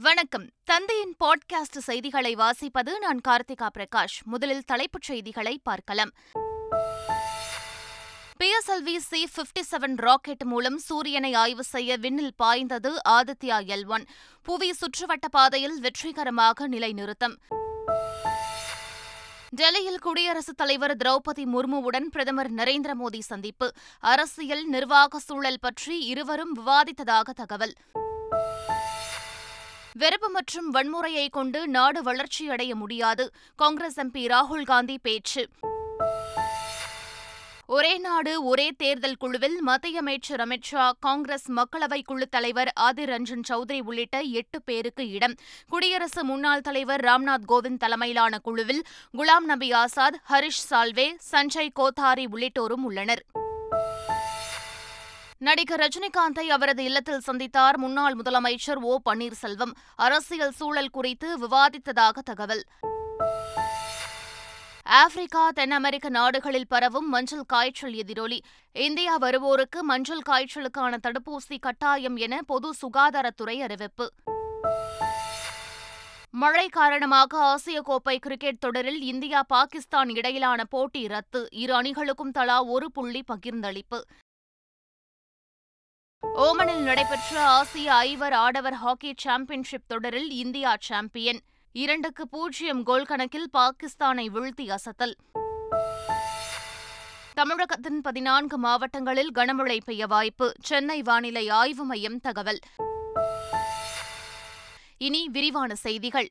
வணக்கம். தந்தையின் பாட்காஸ்ட் செய்திகளை வாசிப்பது நான் கார்த்திகா பிரகாஷ். முதலில் தலைப்புச் செய்திகளை பார்க்கலாம். PSLV C fifty seven rocket மூலம் சூரியனை ஆய்வு செய்ய விண்ணில் பாய்ந்தது ஆதித்யா எல் ஒன். புவி சுற்றுவட்ட பாதையில் வெற்றிகரமாக நிலைநிறுத்தம். டெல்லியில் குடியரசுத் தலைவர் திரௌபதி முர்முவுடன் பிரதமர் நரேந்திர மோடி சந்திப்பு. அரசியல் நிர்வாக சூழல் பற்றி இருவரும் விவாதித்ததாக தகவல். வெறுப்பு மற்றும் வன்முறையை கொண்டு நாடு வளர்ச்சியடைய முடியாது. காங்கிரஸ் எம்பி ராகுல் காந்தி பேச்சு. ஒரே நாடு ஒரே தேர்தல் குழுவில் மத்திய அமைச்சர் அமித் ஷா காங்கிரஸ் மக்களவை குழு தலைவர் ஆதிர் ரஞ்சன் சௌத்ரி உள்ளிட்ட எட்டு பேருக்கு இடம். குடியரசு முன்னாள் தலைவர் ராம்நாத் கோவிந்த் தலைமையிலான குழுவில் குலாம் நபி ஆசாத் ஹரிஷ் சால்வே சஞ்சய் கோத்தாரி உள்ளிட்டோரும் உள்ளனர். நடிகர் ரஜினிகாந்தை அவரது இல்லத்தில் சந்தித்தார் முன்னாள் முதலமைச்சர் ஓ பன்னீர்செல்வம். அரசியல் சூழல் குறித்து விவாதித்ததாக தகவல். ஆப்பிரிக்கா தென் அமெரிக்க நாடுகளில் பரவும் மஞ்சள் காய்ச்சல் எதிரொலி. இந்தியா வருவோருக்கு மஞ்சள் காய்ச்சலுக்கான தடுப்பூசி கட்டாயம் என பொது சுகாதாரத்துறை அறிவிப்பு. மழை காரணமாக ஆசிய கோப்பை கிரிக்கெட் தொடரில் இந்தியா பாகிஸ்தான் இடையிலான போட்டி ரத்து. இரு அணிகளுக்கும் தலா ஒரு புள்ளி பகிர்ந்தளிப்பு. ஓமனில் நடைபெற்ற ஆசிய ஐவர் ஆடவர் ஹாக்கி சாம்பியன்ஷிப் தொடரில் இந்தியா சாம்பியன். இரண்டுக்கு பூஜ்ஜியம் கோல் கணக்கில் பாகிஸ்தானை வீழ்த்தி அசத்தல். தமிழகத்தின் பதினான்கு மாவட்டங்களில் கனமழை பெய்ய வாய்ப்பு. சென்னை வானிலை ஆய்வு மையம் தகவல். இனி விரிவான செய்திகள்.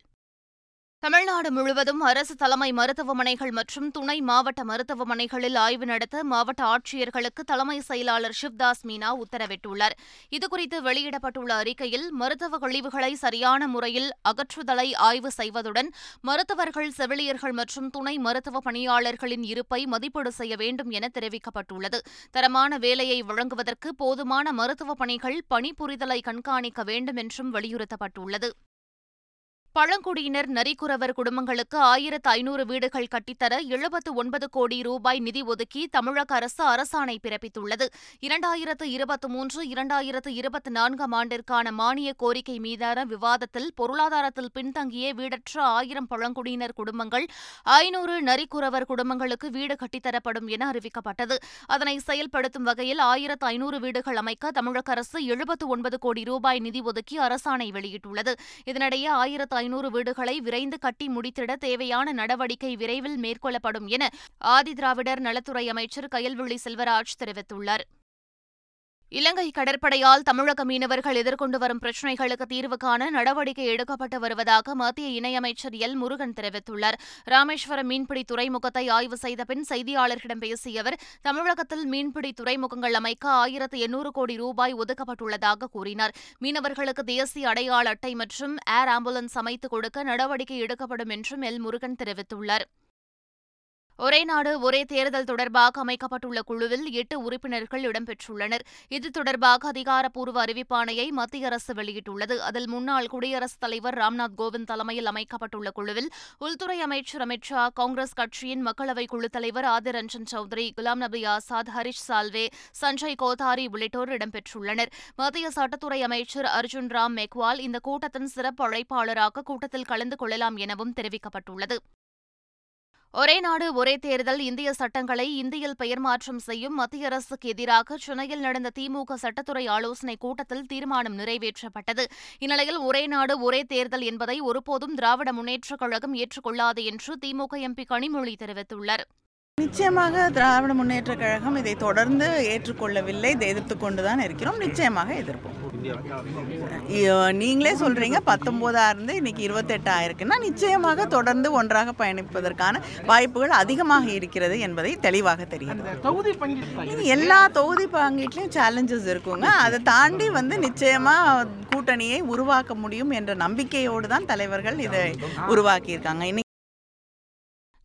தமிழ்நாடு முழுவதும் அரசு தலைமை மருத்துவமனைகள் மற்றும் துணை மாவட்ட மருத்துவமனைகளில் ஆய்வு நடத்த மாவட்ட ஆட்சியர்களுக்கு தலைமை செயலாளர் சிவ்தாஸ் மீனா உத்தரவிட்டுள்ளார். இதுகுறித்து வெளியிடப்பட்டுள்ள அறிக்கையில் மருத்துவ கழிவுகளை சரியான முறையில் அகற்றுதலை ஆய்வு செய்வதுடன் மருத்துவர்கள் செவிலியர்கள் மற்றும் துணை மருத்துவ பணியாளர்களின் இருப்பை மதிப்பீடு செய்ய வேண்டும் என தெரிவிக்கப்பட்டுள்ளது. தரமான வேலையை வழங்குவதற்கு போதுமான மருத்துவ பணிகள் பணிபுரிதலை கண்காணிக்க வேண்டும் என்றும் வலியுறுத்தப்பட்டுள்ளது. பழங்குடியினர் நரிக்குறவர் குடும்பங்களுக்கு ஆயிரத்து ஐநூறு வீடுகள் கட்டித்தர எழுபத்து ஒன்பது கோடி ரூபாய் நிதி ஒதுக்கி தமிழக அரசு அரசாணை பிறப்பித்துள்ளது. இரண்டாயிரத்து இருபத்தி மூன்று இரண்டாயிரத்து இருபத்தி நான்காம் ஆண்டிற்கான மானிய கோரிக்கை மீதான விவாதத்தில் பொருளாதாரத்தில் பின்தங்கிய வீடற்ற ஆயிரம் பழங்குடியினர் குடும்பங்கள் ஐநூறு நரிக்குறவர் குடும்பங்களுக்கு வீடு கட்டித்தரப்படும் என அறிவிக்கப்பட்டது. அதனை செயல்படுத்தும் வகையில் ஆயிரத்து ஐநூறு வீடுகள் அமைக்க தமிழக அரசு எழுபத்து ஒன்பது கோடி ரூபாய் நிதி ஒதுக்கி அரசாணை வெளியிட்டுள்ளது. இதனிடையே ஆயிரத்து ஐநூறு வீடுகளை விரைந்து கட்டி முடித்திட தேவையான நடவடிக்கை விரைவில் மேற்கொள்ளப்படும் என ஆதிதிராவிடர் நலத்துறை அமைச்சர் கயல்விழி செல்வராஜ் தெரிவித்துள்ளார். இலங்கை கடற்படையால் தமிழக மீனவர்கள் எதிர்கொண்டு வரும் பிரச்சினைகளுக்கு தீர்வு காண நடவடிக்கை எடுக்கப்பட்டு வருவதாக மத்திய இணையமைச்சர் எல். முருகன் தெரிவித்துள்ளார். ராமேஸ்வரம் மீன்பிடி துறைமுகத்தை ஆய்வு செய்த பின் செய்தியாளர்களிடம் பேசிய அவர் தமிழகத்தில் மீன்பிடி துறைமுகங்கள் அமைக்க ஆயிரத்து எண்ணூறு கோடி ரூபாய் ஒதுக்கப்பட்டுள்ளதாக கூறினார். மீனவர்களுக்கு தேசிய அடையாள அட்டை மற்றும் ஏர் ஆம்புலன்ஸ் அமைத்துக் கொடுக்க நடவடிக்கை எடுக்கப்படும் என்றும் எல். முருகன் தெரிவித்துள்ளார். ஒரே நாடு ஒரே தேர்தல் தொடர்பாக அமைக்கப்பட்டுள்ள குழுவில் எட்டு உறுப்பினர்கள் இடம்பெற்றுள்ளனர். இது தொடர்பாக அதிகாரப்பூர்வ அறிவிப்பாணையை மத்திய அரசு வெளியிட்டுள்ளது. அதில் முன்னாள் குடியரசுத் தலைவர் ராம்நாத் கோவிந்த் தலைமையில் அமைக்கப்பட்டுள்ள குழுவில் உள்துறை அமைச்சர் அமித் ஷா காங்கிரஸ் கட்சியின் மக்களவை குழு தலைவர் ஆதிர் ரஞ்சன் சௌத்ரி குலாம் நபி ஆசாத் ஹரிஷ் சால்வே சஞ்சய் கோதாரி உள்ளிட்டோர் இடம்பெற்றுள்ளனர். மத்திய சட்டத்துறை அமைச்சர் அர்ஜுன் ராம் மெக்வால் இந்த கூட்டத்தின் சிறப்பு அழைப்பாளராக கூட்டத்தில் கலந்து கொள்ளலாம் எனவும் தெரிவிக்கப்பட்டுள்ளது. ஒரே நாடு ஒரே தேர்தல் இந்திய சட்டங்களை இந்தியில் பெயர் மாற்றம் செய்யும் மத்திய அரசுக்கு எதிராக சென்னையில் நடந்த திமுக சட்டத்துறை ஆலோசனைக் கூட்டத்தில் தீர்மானம் நிறைவேற்றப்பட்டது. இந்நிலையில் ஒரே நாடு ஒரே தேர்தல் என்பதை ஒருபோதும் திராவிட முன்னேற்றக் கழகம் ஏற்றுக்கொள்ளாது என்று திமுக எம்பி கனிமொழி தெரிவித்துள்ளார். நிச்சயமாக திராவிட முன்னேற்ற கழகம் இதை தொடர்ந்து ஏற்றுக்கொள்ளவில்லை. இதை எதிர்த்து கொண்டுதான் இருக்கிறோம். நிச்சயமாக எதிர்ப்போம். நீங்களே சொல்றீங்க. பத்தொன்பதா இருந்து இன்னைக்கு இருபத்தெட்டு ஆயிருக்குன்னா நிச்சயமாக தொடர்ந்து ஒன்றாக பயணிப்பதற்கான வாய்ப்புகள் அதிகமாக இருக்கிறது என்பதை தெளிவாக தெரியும் எல்லா தொகுதி பங்கீட்லையும் சேலஞ்சஸ் இருக்குங்க. அதை தாண்டி வந்து நிச்சயமா கூட்டணியை உருவாக்க முடியும் என்ற நம்பிக்கையோடு தான் தலைவர்கள் இதை உருவாக்கியிருக்காங்க. இன்னைக்கு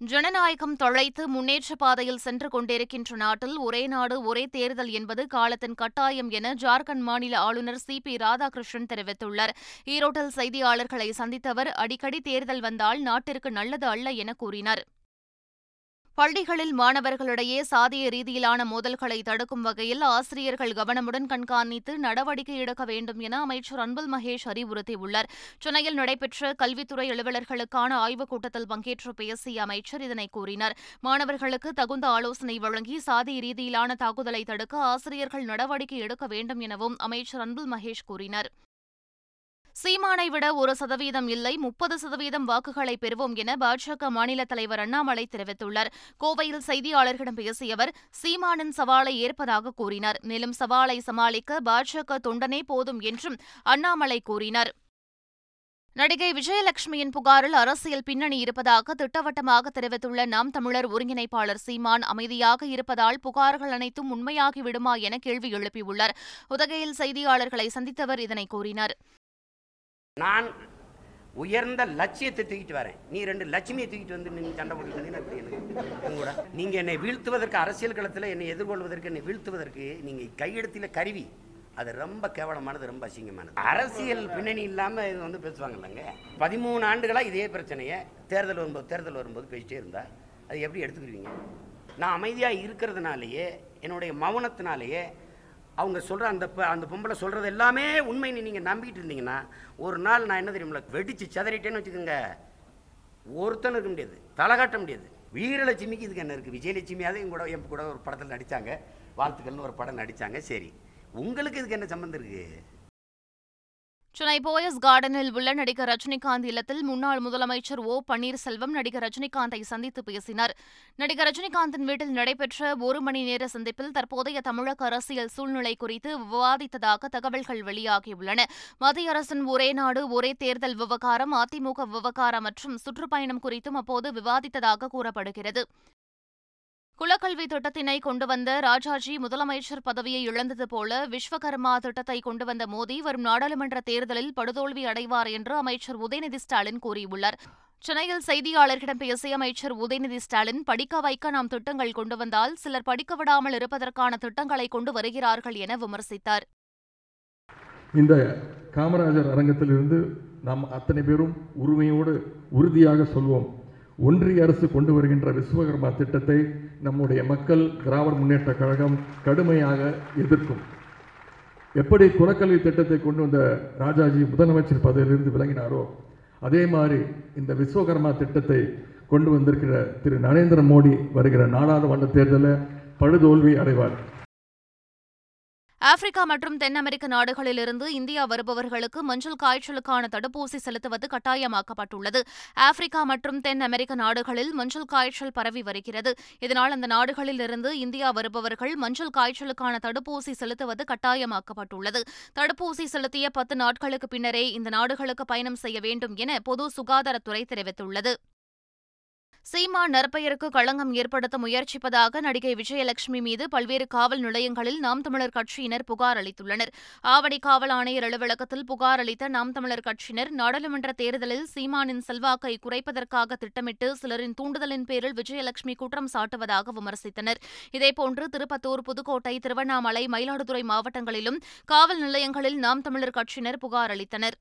ஜனநாயகம் தொலைத்து முன்னேற்ற பாதையில் சென்று கொண்டிருக்கின்ற நாட்டில் ஒரே நாடு ஒரே தேர்தல் என்பது காலத்தின் கட்டாயம் என ஜார்க்கண்ட் மாநில ஆளுநர் சி. பி. ராதாகிருஷ்ணன் தெரிவித்துள்ளார். ஈரோட்டில் செய்தியாளர்களை சந்தித்த அவர் அடிக்கடி தேர்தல் வந்தால் நாட்டிற்கு நல்லது அல்ல என கூறினார். பள்ளிகளில் மாணவர்களிடையே சாதிய ரீதியிலான மோதல்களை தடுக்கும் வகையில் ஆசிரியர்கள் கவனமுடன் கண்காணித்து நடவடிக்கை எடுக்க வேண்டும் என அமைச்சர் அன்புல் மகேஷ் அறிவுறுத்தியுள்ளார். சென்னையில் நடைபெற்ற கல்வித்துறை அலுவலர்களுக்கான ஆய்வுக் கூட்டத்தில் பங்கேற்று பேசிய அமைச்சர் இதனை கூறினார். மாணவர்களுக்கு தகுந்த ஆலோசனை வழங்கி சாதி ரீதியிலான தாக்குதலை தடுக்க ஆசிரியர்கள் நடவடிக்கை எடுக்க வேண்டும் எனவும் அமைச்சர் அன்பில் மகேஷ் கூறினார். சீமானை விட ஒரு சதவீதம் இல்லை முப்பது சதவீதம் வாக்குகளை பெறுவோம் என பாஜக மாநில தலைவர் அண்ணாமலை தெரிவித்துள்ளார். கோவையில் செய்தியாளர்களிடம் பேசிய அவர் சீமானின் சவாலை ஏற்பதாக கூறினார். மேலும் சவாலை சமாளிக்க பாஜக தொண்டனே போதும் என்றும் அண்ணாமலை கூறினார். நடிகை விஜயலட்சுமியின் புகாரில் அரசியல் பின்னணி இருப்பதாக திட்டவட்டமாக தெரிவித்துள்ள நாம் தமிழர் ஒருங்கிணைப்பாளர் சீமான் அமைதியாக இருப்பதால் புகார்கள் அனைத்தும் உண்மையாகிவிடுமா என கேள்வி எழுப்பியுள்ளார். உதகையில் செய்தியாளர்களை சந்தித்தவர் இதனை கூறினார். நான் உயர்ந்த லட்சியத்தை தூக்கிட்டு வரேன். நீ ரெண்டு லட்சுமியை தூக்கிட்டு வந்து நீங்க சண்டை போட்டுருந்தீங்கன்னா எப்படி நீங்கள் என்னை வீழ்த்துவதற்கு அரசியல் களத்தில் என்னை எதிர்கொள்வதற்கு என்னை வீழ்த்துவதற்கு நீங்கள் கையெழுத்தில் கருவி. அது ரொம்ப கேவலமானது ரொம்ப அசிங்கமானது. அரசியல் பின்னணி இல்லாமல் இது வந்து பேசுவாங்கல்லங்க. பதிமூணு ஆண்டுகளாக இதே பிரச்சனையை தேர்தல் வரும்போது தேர்தல் வரும்போது பேசிட்டே இருந்தா அது எப்படி எடுத்துக்கிடுவீங்க? நான் அமைதியாக இருக்கிறதுனாலேயே என்னுடைய மௌனத்தினாலேயே அவங்க சொல்கிற அந்த ப- அந்த பொம்பளை சொல்கிறது எல்லாமே உண்மைன்னு நீங்கள் நம்பிக்கிட்டு இருந்தீங்கன்னா ஒரு நாள் நான் என்ன தெரியுமில்ல வெடித்து சிதறிட்டேன்னு வச்சுக்கோங்க. ஒருத்தனும் இருக்க முடியாது தலை காட்ட முடியாது. வீரலட்சுமிக்கு இதுக்கு என்ன இருக்குது விஜயலட்சுமியாவது என் கூட என் கூட ஒரு படத்தில் நடித்தாங்க வாழ்த்துக்கள்னு ஒரு படம் நடித்தாங்க சரி உங்களுக்கு இதுக்கு என்ன சம்மந்தம் இருக்குது சென்னை போயஸ் கார்டனில் உள்ள நடிகர் ரஜினிகாந்த் இல்லத்தில் முன்னாள் முதலமைச்சர் ஓ பன்னீர்செல்வம் நடிகர் ரஜினிகாந்தை சந்தித்து பேசினார். நடிகர் ரஜினிகாந்தின் வீட்டில் நடைபெற்ற ஒரு மணி நேர சந்திப்பில் தற்போதைய தமிழக அரசியல் சூழ்நிலை குறித்து விவாதித்ததாக தகவல்கள் வெளியாகியுள்ளன. மத்திய அரசின் ஒரே நாடு ஒரே தேர்தல் விவகாரம் அதிமுக விவகாரம் மற்றும் சுற்றுப்பயணம் குறித்தும் அப்போது விவாதித்ததாக கூறப்படுகிறது. குலக்கல்வி திட்டத்தினை கொண்டு வந்த ராஜாஜி முதலமைச்சர் பதவியை இழந்தது போல விஸ்வகர்மா திட்டத்தை கொண்டு வந்த மோடி வரும் நாடாளுமன்ற தேர்தலில் படுதோல்வி அடைவார் என்று அமைச்சர் உதயநிதி ஸ்டாலின் கூறியுள்ளார். சென்னையில் செய்தியாளர்களிடம் பேசிய அமைச்சர் உதயநிதி ஸ்டாலின் படிக்க வைக்க நாம் திட்டங்கள் கொண்டு வந்தால் சிலர் படிக்க விடாமல் இருப்பதற்கான திட்டங்களை கொண்டு வருகிறார்கள் என விமர்சித்தார். இந்த காமராஜர் அரங்கத்திலிருந்து நாம் அத்தனை பேரும் உரிமையோடு உறுதியாக சொல்வோம். ஒன்றிய அரசு கொண்டு வருகின்ற விஸ்வகர்மா திட்டத்தை நம்முடைய மக்கள் திராவிட முன்னேற்ற கழகம் கடுமையாக எதிர்க்கும். எப்படி குலக்கல்வி திட்டத்தை கொண்டு வந்த ராஜாஜி முதலமைச்சர் பதவியிலிருந்து விலகினாரோ அதே மாதிரி இந்த விஸ்வகர்மா திட்டத்தை கொண்டு வந்திருக்கிற திரு நரேந்திர மோடி வருகிற நாடாளுமன்ற தேர்தலில் படுதோல்வி அடைவார். ஆப்பிரிக்கா மற்றும் தென் அமெரிக்க நாடுகளிலிருந்து இந்தியா வருபவர்களுக்கு மஞ்சள் காய்ச்சலுக்கான தடுப்பூசி செலுத்துவது கட்டாயமாக்கப்பட்டுள்ளது. ஆப்பிரிக்கா மற்றும் தென் அமெரிக்க நாடுகளில் மஞ்சள் காய்ச்சல் பரவி வருகிறது. இதனால் அந்த நாடுகளில் இருந்து இந்தியா வருபவர்கள் மஞ்சள் காய்ச்சலுக்கான தடுப்பூசி செலுத்துவது கட்டாயமாக்கப்பட்டுள்ளது. தடுப்பூசி செலுத்திய பத்து நாட்களுக்கு பின்னரே இந்த நாடுகளுக்கு பயணம் செய்ய வேண்டும் என பொது சுகாதாரத்துறை தெரிவித்துள்ளது. சீமான் நற்பெயருக்கு களங்கம் ஏற்படுத்த முயற்சிப்பதாக நடிகை விஜயலட்சுமி மீது பல்வேறு காவல் நிலையங்களில் நாம் தமிழர் கட்சியினர் புகார் அளித்துள்ளனர். ஆவடி காவல் ஆணையர் அலுவலகத்தில் புகார் அளித்த நாம் தமிழர் கட்சியினர் நாடாளுமன்ற தேர்தலில் சீமானின் செல்வாக்கை குறைப்பதற்காக திட்டமிட்டு சிலரின் தூண்டுதலின் பேரில் விஜயலட்சுமி குற்றம் சாட்டுவதாக விமர்சித்தனர். இதேபோன்று திருப்பத்தூர் புதுக்கோட்டை திருவண்ணாமலை மயிலாடுதுறை மாவட்டங்களிலும் காவல் நிலையங்களில் நாம் தமிழர் கட்சியினர் புகார் அளித்தனர்.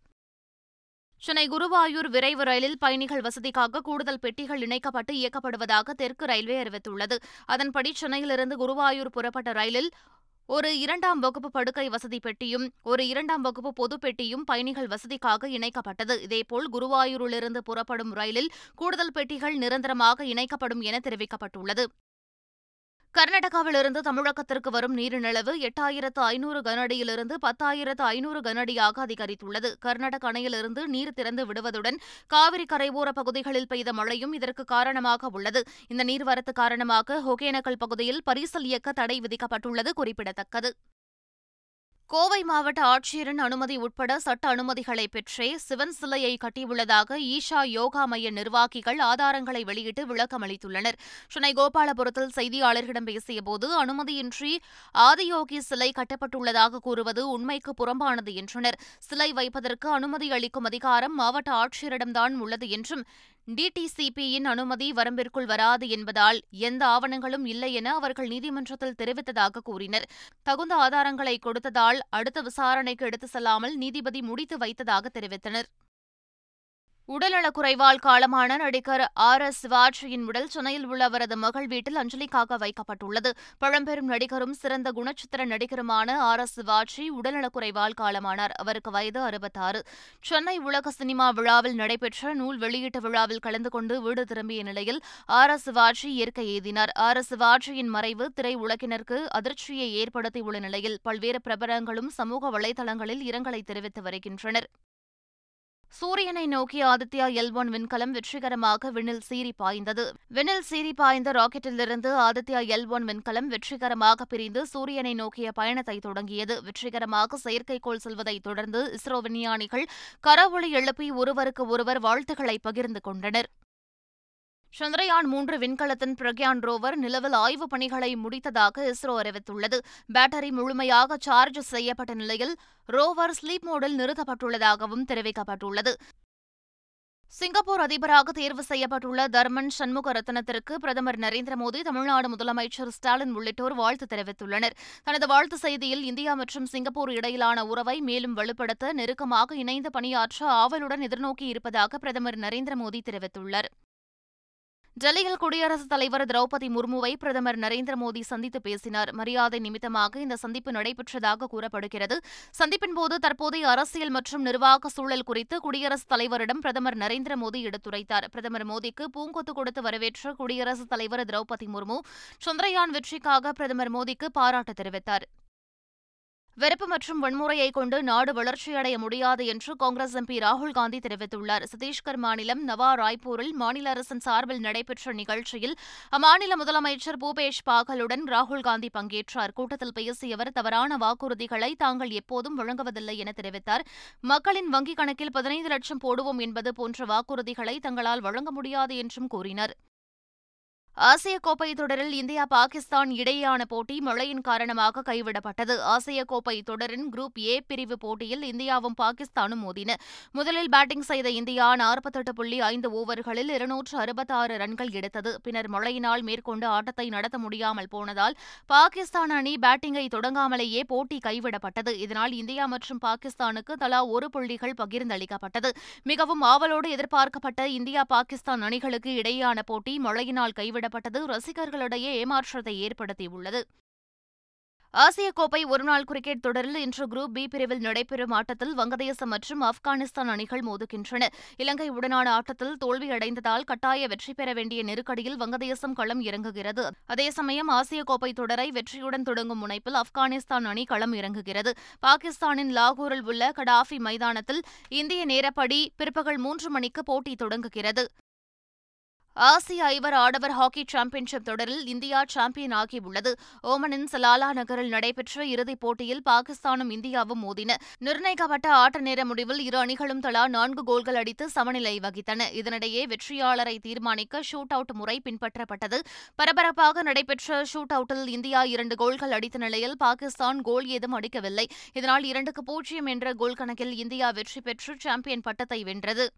சென்னை குருவாயூர் விரைவு ரயிலில் பயணிகள் வசதிக்காக கூடுதல் பெட்டிகள் இணைக்கப்பட்டு இயக்கப்படுவதாக தெற்கு ரயில்வே அறிவித்துள்ளது. அதன்படி சென்னையிலிருந்து குருவாயூர் புறப்பட்ட ரயிலில் ஒரு இரண்டாம் வகுப்பு படுக்கை வசதி பெட்டியும் ஒரு இரண்டாம் வகுப்பு பொது பெட்டியும் பயணிகள் வசதிக்காக இணைக்கப்பட்டது. இதேபோல் குருவாயூரிலிருந்து புறப்படும் ரயிலில் கூடுதல் பெட்டிகள் நிரந்தரமாக இணைக்கப்படும் என தெரிவிக்கப்பட்டுள்ளது. கர்நாடகாவிலிருந்து தமிழகத்திற்கு வரும் நீரின் எட்டாயிரத்து ஐநூறு கனஅடியிலிருந்து பத்தாயிரத்து ஐநூறு கனஅடியாக அதிகரித்துள்ளது. கர்நாடக அணையிலிருந்து நீர் திறந்து விடுவதுடன் காவிரி கரையோர பகுதிகளில் பெய்த மழையும் இதற்கு காரணமாக உள்ளது. இந்த நீர்வரத்து காரணமாக ஒகேனக்கல் பகுதியில் பரிசல் இயக்க தடை விதிக்கப்பட்டுள்ளது குறிப்பிடத்தக்கது. கோவை மாவட்ட ஆட்சியரின் அனுமதி உட்பட சட்ட அனுமதிகளை பெற்றே சிவன் சிலையை கட்டியுள்ளதாக ஈஷா யோகா மைய நிர்வாகிகள் ஆதாரங்களை வெளியிட்டு விளக்கம் அளித்துள்ளனர். சென்னை கோபாலபுரத்தில் செய்தியாளர்களிடம் பேசியபோது அனுமதியின்றி ஆதியோகி சிலை கட்டப்பட்டுள்ளதாக கூறுவது உண்மைக்கு புறம்பானது என்றனர். சிலை வைப்பதற்கு அனுமதி அளிக்கும் அதிகாரம் மாவட்ட ஆட்சியரிடம்தான் உள்ளது என்றும் டிடிசிபியின் அனுமதி வரம்பிற்குள் வராது என்பதால் எந்த ஆவணங்களும் இல்லை என அவர்கள் நீதிமன்றத்தில் தெரிவித்ததாக கூறினர். தகுந்த ஆதாரங்களை கொடுத்ததால் அடுத்த விசாரணைக்கு எடுத்து செல்லாமல் நீதிபதி முடித்து வைத்ததாக தெரிவித்தனர். உடல்நலக்குறைவால் காலமான நடிகர் ஆர் எஸ் சிவாஜியின் உடல் சென்னையில் உள்ள அவரது மகள் வீட்டில் அஞ்சலிக்காக வைக்கப்பட்டுள்ளது. பழம்பெரும் நடிகரும் சிறந்த குணச்சித்திர நடிகருமான ஆர் எஸ் சிவாஜி உடல்நலக்குறைவால் காலமானார். அவருக்கு வயது அறுபத்தாறு. சென்னை உலக சினிமா விழாவில் நடைபெற்ற நூல் வெளியீட்டு விழாவில் கலந்து கொண்டு வீடு திரும்பிய நிலையில் ஆர் எஸ் சிவாஜி இயற்கை எய்தினார். ஆர் எஸ் சிவாஜியின் மறைவு திரை உலகினருக்கு அதிர்ச்சியை ஏற்படுத்தியுள்ள நிலையில் பல்வேறு பிரபலங்களும் சமூக வலைதளங்களில் இரங்கலை தெரிவித்து வருகின்றனர். சூரியனை நோக்கி ஆதித்யா எல் ஒன் விண்கலம் வெற்றிகரமாக விண்ணில் சீறி பாய்ந்தது. விண்ணில் சீறி பாய்ந்த ராக்கெட்டிலிருந்து ஆதித்யா எல் ஒன் விண்கலம் வெற்றிகரமாக பிரிந்து சூரியனை நோக்கிய பயணத்தை தொடங்கியது. வெற்றிகரமாக செயற்கைக்கோள் செல்வதைத் தொடர்ந்து இஸ்ரோ விஞ்ஞானிகள் கரவொளி எழுப்பி ஒருவருக்கு ஒருவர் வாழ்த்துக்களை பகிர்ந்து கொண்டனர். சந்திரயான் மூன்று விண்கலத்தின் பிரக்யான் ரோவர் நிலவில் ஆய்வுப் பணிகளை முடித்ததாக இஸ்ரோ அறிவித்துள்ளது. பேட்டரி முழுமையாக சார்ஜ் செய்யப்பட்ட நிலையில் ரோவர் ஸ்லீப் மோடில் நிறுத்தப்பட்டுள்ளதாகவும் தெரிவிக்கப்பட்டுள்ளது. சிங்கப்பூர் அதிபராக தேர்வு செய்யப்பட்டுள்ள தர்மன் சண்முக ரத்னத்திற்கு பிரதமர் நரேந்திர மோடி தமிழ்நாடு முதலமைச்சர் ஸ்டாலின் உள்ளிட்டோர் வாழ்த்து தெரிவித்துள்ளனர். தனது வாழ்த்து செய்தியில் இந்தியா மற்றும் சிங்கப்பூர் இடையிலான உறவை மேலும் வலுப்படுத்த நெருக்கமாக இணைந்து பணியாற்ற ஆவலுடன் எதிர்நோக்கி இருப்பதாக பிரதமர் நரேந்திர மோடி தெரிவித்துள்ளார். டெல்லியில் குடியரசுத் தலைவர் திரௌபதி முர்முவை பிரதமர் நரேந்திர மோடி சந்தித்து பேசினார். மரியாதை நிமித்தமாக இந்த சந்திப்பு நடைபெற்றதாக கூறப்படுகிறது. சந்திப்பின்போது தற்போதைய அரசியல் மற்றும் நிர்வாக சூழல் குறித்து குடியரசுத் தலைவரிடம் பிரதமர் நரேந்திர மோடி எடுத்துரைத்தார். பிரதமர் மோடிக்கு பூங்கொத்து கொடுத்து வரவேற்ற குடியரசுத் தலைவர் திரௌபதி முர்மு சந்திரயான் வெற்றிக்காக பிரதமர் மோடிக்கு பாராட்டு தெரிவித்தார். வெறுப்பு மற்றும் வன்முறையை கொண்டு நாடு வளர்ச்சியடைய முடியாது என்று காங்கிரஸ் எம்பி ராகுல் காந்தி தெரிவித்துள்ளார். சத்தீஸ்கர் மாநிலம் நவா ராய்ப்பூரில் மாநில அரசின் சார்பில் நடைபெற்ற நிகழ்ச்சியில் அம்மாநில முதலமைச்சர் பூபேஷ் பாகலுடன் ராகுல் காந்தி பங்கேற்றார். கூட்டத்தில் பேசிய அவர் தவறான வாக்குறுதிகளை தாங்கள் எப்போதும் வழங்குவதில்லை என தெரிவித்தார். மக்களின் வங்கிக் கணக்கில் பதினைந்து லட்சம் போடுவோம் என்பது போன்ற வாக்குறுதிகளை தங்களால் வழங்க முடியாது என்றும் கூறினார். ஆசிய கோப்பை தொடரில் இந்தியா பாகிஸ்தான் இடையேயான போட்டி மழையின் காரணமாக கைவிடப்பட்டது. ஆசிய கோப்பை தொடரின் குரூப் ஏ பிரிவு போட்டியில் இந்தியாவும் பாகிஸ்தானும் மோதின. முதலில் பேட்டிங் செய்த இந்தியா நாற்பத்தெட்டு புள்ளி ஐந்து ஓவர்களில் இருநூற்று அறுபத்தாறு ரன்கள் எடுத்தது. பின்னர் மழையினால் மேற்கொண்டு ஆட்டத்தை நடத்த முடியாமல் போனதால் பாகிஸ்தான் அணி பேட்டிங்கை தொடங்காமலேயே போட்டி கைவிடப்பட்டது. இதனால் இந்தியா மற்றும் பாகிஸ்தானுக்கு தலா ஒரு புள்ளிகள் பகிர்ந்தளிக்கப்பட்டது. மிகவும் ஆவலோடு எதிர்பார்க்கப்பட்ட இந்தியா பாகிஸ்தான் அணிகளுக்கு இடையேயான போட்டி மழையினால் கைவிட கைவிடப்பட்டது ரசிகர்களிடையே ஏமாற்றத்தை ஏற்படுத்தியுள்ளது. ஆசிய கோப்பை ஒருநாள் கிரிக்கெட் தொடரில் இன்று குரூப் பி பிரிவில் நடைபெறும் ஆட்டத்தில் வங்கதேசம் மற்றும் ஆப்கானிஸ்தான் அணிகள் மோதுகின்றன. இலங்கை உடனான ஆட்டத்தில் தோல்வியடைந்ததால் கட்டாய வெற்றி பெற வேண்டிய நெருக்கடியில் வங்கதேசம் களம் இறங்குகிறது. அதே சமயம் ஆசிய கோப்பை தொடரை வெற்றியுடன் தொடங்கும் முனைப்பில் ஆப்கானிஸ்தான் அணி களம் இறங்குகிறது. பாகிஸ்தானின் லாகூரில் உள்ள கடாஃபி மைதானத்தில் இந்திய நேரப்படி பிற்பகல் மூன்று மணிக்கு போட்டி தொடங்குகிறது. ஆசிய ஐவர் ஆடவர் ஹாக்கி சாம்பியன்ஷிப் தொடரில் இந்தியா சாம்பியன் ஆகியுள்ளது. ஓமனின் சலாலா நகரில் நடைபெற்ற இறுதிப் போட்டியில் பாகிஸ்தானும் இந்தியாவும் மோதின. நிர்ணயிக்கப்பட்ட ஆட்ட நேர முடிவில் இரு அணிகளும் தலா நான்கு கோல்கள் அடித்து சமநிலை வகித்தன. இதனிடையே வெற்றியாளரை தீர்மானிக்க ஷூட் அவுட் முறை பின்பற்றப்பட்டது. பரபரப்பாக நடைபெற்ற ஷூட் அவுட்டில் இந்தியா இரண்டு கோல்கள் அடித்த நிலையில் பாகிஸ்தான் கோல் ஏதும் அடிக்கவில்லை. இதனால் இரண்டுக்கு பூஜ்ஜியம் என்ற கோல் கணக்கில் இந்தியா வெற்றி பெற்று சாம்பியன் பட்டத்தை வென்றது.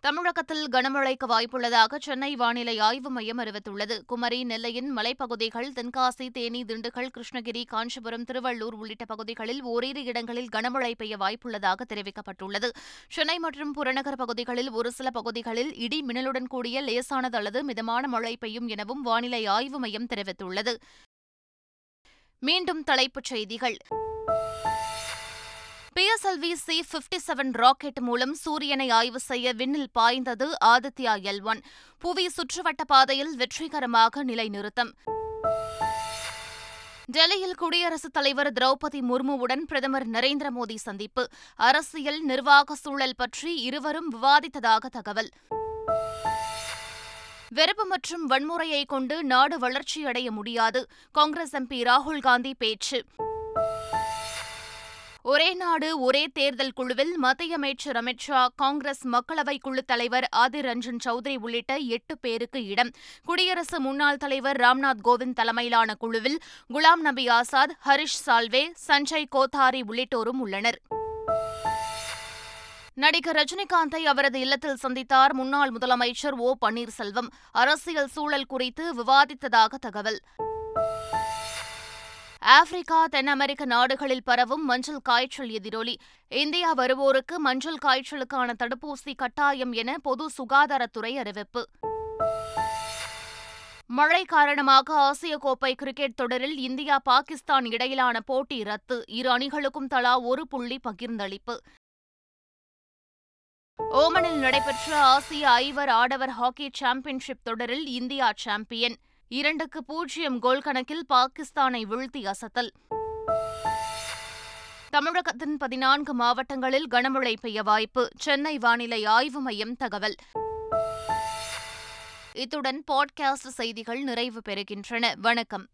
தமிழகத்தில் கனமழைக்கு வாய்ப்புள்ளதாக சென்னை வானிலை ஆய்வு மையம் அறிவித்துள்ளது. குமரி நெல்லையின் மலைப்பகுதிகள் தென்காசி தேனி திண்டுக்கல் கிருஷ்ணகிரி காஞ்சிபுரம் திருவள்ளூர் உள்ளிட்ட பகுதிகளில் ஓரிரு இடங்களில் கனமழை பெய்ய வாய்ப்புள்ளதாக தெரிவிக்கப்பட்டுள்ளது. சென்னை மற்றும் புறநகர் பகுதிகளில் ஒரு சில பகுதிகளில் இடி மின்னலுடன் கூடிய லேசானது அல்லது மிதமான மழை பெய்யும் எனவும் வானிலை ஆய்வு மையம் தெரிவித்துள்ளது. மீண்டும் தலைப்புச் செய்திகள். PSLV C fifty seven rocket மூலம் சூரியனை ஆய்வு செய்ய விண்ணில் பாய்ந்தது ஆதித்யா எல் ஒன். புவி சுற்றுவட்ட பாதையில் வெற்றிகரமாக நிலைநிறுத்தம். டெல்லியில் குடியரசுத் தலைவர் திரௌபதி முர்முவுடன் பிரதமர் நரேந்திர மோடி சந்திப்பு. அரசியல் நிர்வாக சூழல் பற்றி இருவரும் விவாதித்ததாக தகவல். வெறுப்பு மற்றும் வன்முறையை கொண்டு நாடு வளர்ச்சியடைய முடியாது. காங்கிரஸ் எம்பி ராகுல் காந்தி பேச்சு. ஒரே நாடு ஒரே தேர்தல் குழுவில் மத்திய அமைச்சர் அமித் ஷா காங்கிரஸ் மக்களவை குழு தலைவர் ஆதிர் ரஞ்சன் சௌத்ரி உள்ளிட்ட எட்டு பேருக்கு இடம். குடியரசு முன்னாள் தலைவர் ராம்நாத் கோவிந்த் தலைமையிலான குழுவில் குலாம் நபி ஆசாத் ஹரிஷ் சால்வே சஞ்சய் கோத்தாரி உள்ளிட்டோரும் உள்ளனர். நடிகர் ரஜினிகாந்தை அவரது இல்லத்தில் சந்தித்தார் முன்னாள் முதலமைச்சர் ஓ பன்னீர்செல்வம். அரசியல் சூழல் குறித்து விவாதித்ததாக தகவல். ஆப்பிரிக்கா தென் அமெரிக்க நாடுகளில் பரவும் மஞ்சள் காய்ச்சல் எதிரொலி. இந்தியா வருவோருக்கு மஞ்சள் காய்ச்சலுக்கான தடுப்பூசி கட்டாயம் என பொது சுகாதாரத்துறை அறிவிப்பு. மழை காரணமாக ஆசிய கோப்பை கிரிக்கெட் தொடரில் இந்தியா பாகிஸ்தான் இடையிலான போட்டி ரத்து. இரு அணிகளுக்கும் தலா ஒரு புள்ளி பகிர்ந்தளிப்பு. ஓமனில் நடைபெற்ற ஆசிய ஐவர் ஆடவர் ஹாக்கி சாம்பியன்ஷிப் தொடரில் இந்தியா சாம்பியன். இரண்டுக்கு பூஜ்ஜியம் கோல் கணக்கில் பாகிஸ்தானை வீழ்த்தி அசத்தல். தமிழகத்தின் பதினான்கு மாவட்டங்களில் கனமழை பெய்ய வாய்ப்பு. சென்னை வானிலை ஆய்வு மையம் தகவல். இத்துடன் பாட்காஸ்ட் செய்திகள் நிறைவு பெறுகின்றன. வணக்கம்.